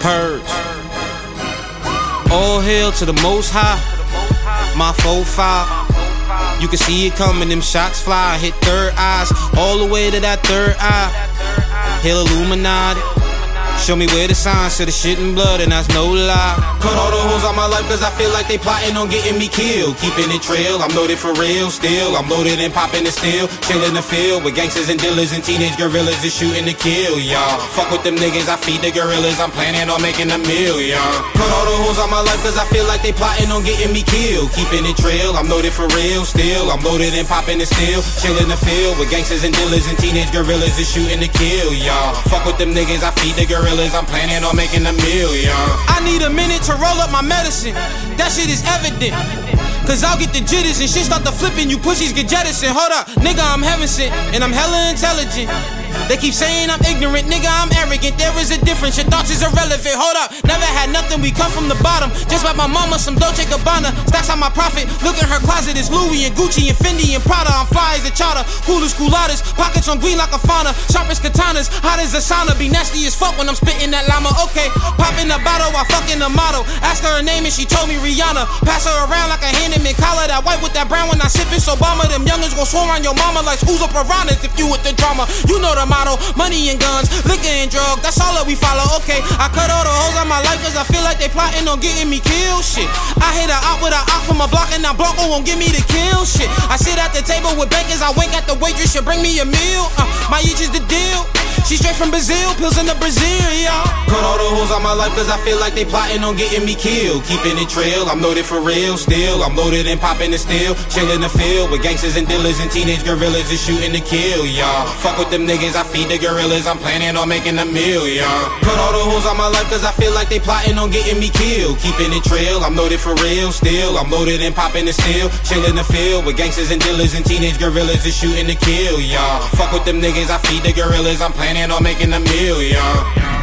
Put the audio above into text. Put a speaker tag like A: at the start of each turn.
A: Purge. All hail to the most high. My 4-5. You can see it coming, them shots fly. Hit third eyes, all the way to that third eye. Hail Illuminati. Show me where the signs to the shit in blood, and that's no lie. Cut all the hoes out my life, cause I feel like they plotting on getting me killed. Keeping it trail, I'm loaded for real, still. I'm loaded and popping the steel. Chillin' the field with gangsters and dealers and teenage gorillas is shooting to kill, y'all. Fuck with them niggas, I feed the gorillas, I'm planning on making a y'all. Cut all the hoes out my life, cause I feel like they plotting on getting me killed. Keeping it trail, I'm loaded for real, still. I'm loaded and popping the steel. Chillin' the field with gangsters and dealers and teenage gorillas is shooting to kill, y'all. Fuck with them niggas, I feed the gorillas, I'm planning on making a y'all. I need a minute to roll up my medicine. That shit is evident. Cause I'll get the jitters and shit start to flipping. You pussies get jettisoned. Hold up, nigga, I'm heaven sent. And I'm hella intelligent. They keep saying I'm ignorant, nigga, I'm arrogant. There is a difference, your thoughts is irrelevant. Hold up, never had nothing, we come from the bottom. Just like my mama, some Dolce Gabbana. Stacks on my profit, look in her closet, it's Louis and Gucci and Fendi and Prada. I'm fly as a chata, cool as cooladas, pockets on green like a fauna. Sharp as katanas, hot as a sauna. Be nasty as fuck when I'm spitting that llama. Okay, pop in the bottle while fucking the model. Ask her her name and she told me Rihanna. Pass her around like a hand and collar. That white with that brown when I sip it. Obama, them youngins gon' swarm on your mama like schools of piranhas if you with the drama. You know the money and guns, liquor and drugs. That's all that we follow. Okay, I cut all the hoes out my life cause I feel like they plotting on getting me killed. Shit, I hit a out with a out from a block and now block won't give me the kill. Shit, I sit at the table with bankers. I wink at the waitress. She'll bring me a meal. Uh, my each is the from Brazil, pills in the Brazil, y'all. Cut all the hoes out my life cause I feel like they plotting on getting me killed. Keeping it trail, I'm loaded for real, still. I'm loaded and popping it still. Chillin' the field with gangsters and dealers and teenage gorillas is shooting to kill, y'all. Fuck with them niggas, I feed the gorillas, I'm planning on making a meal, y'all. Cut all the hoes out my life cause I feel like they plotting on getting me killed. Keeping it trail, I'm loaded for real, still. I'm loaded and popping it still. Chillin' the field with gangsters and dealers and teenage gorillas is shooting to kill, y'all. Fuck with them niggas, I feed the gorillas, I'm planning on making a y'all.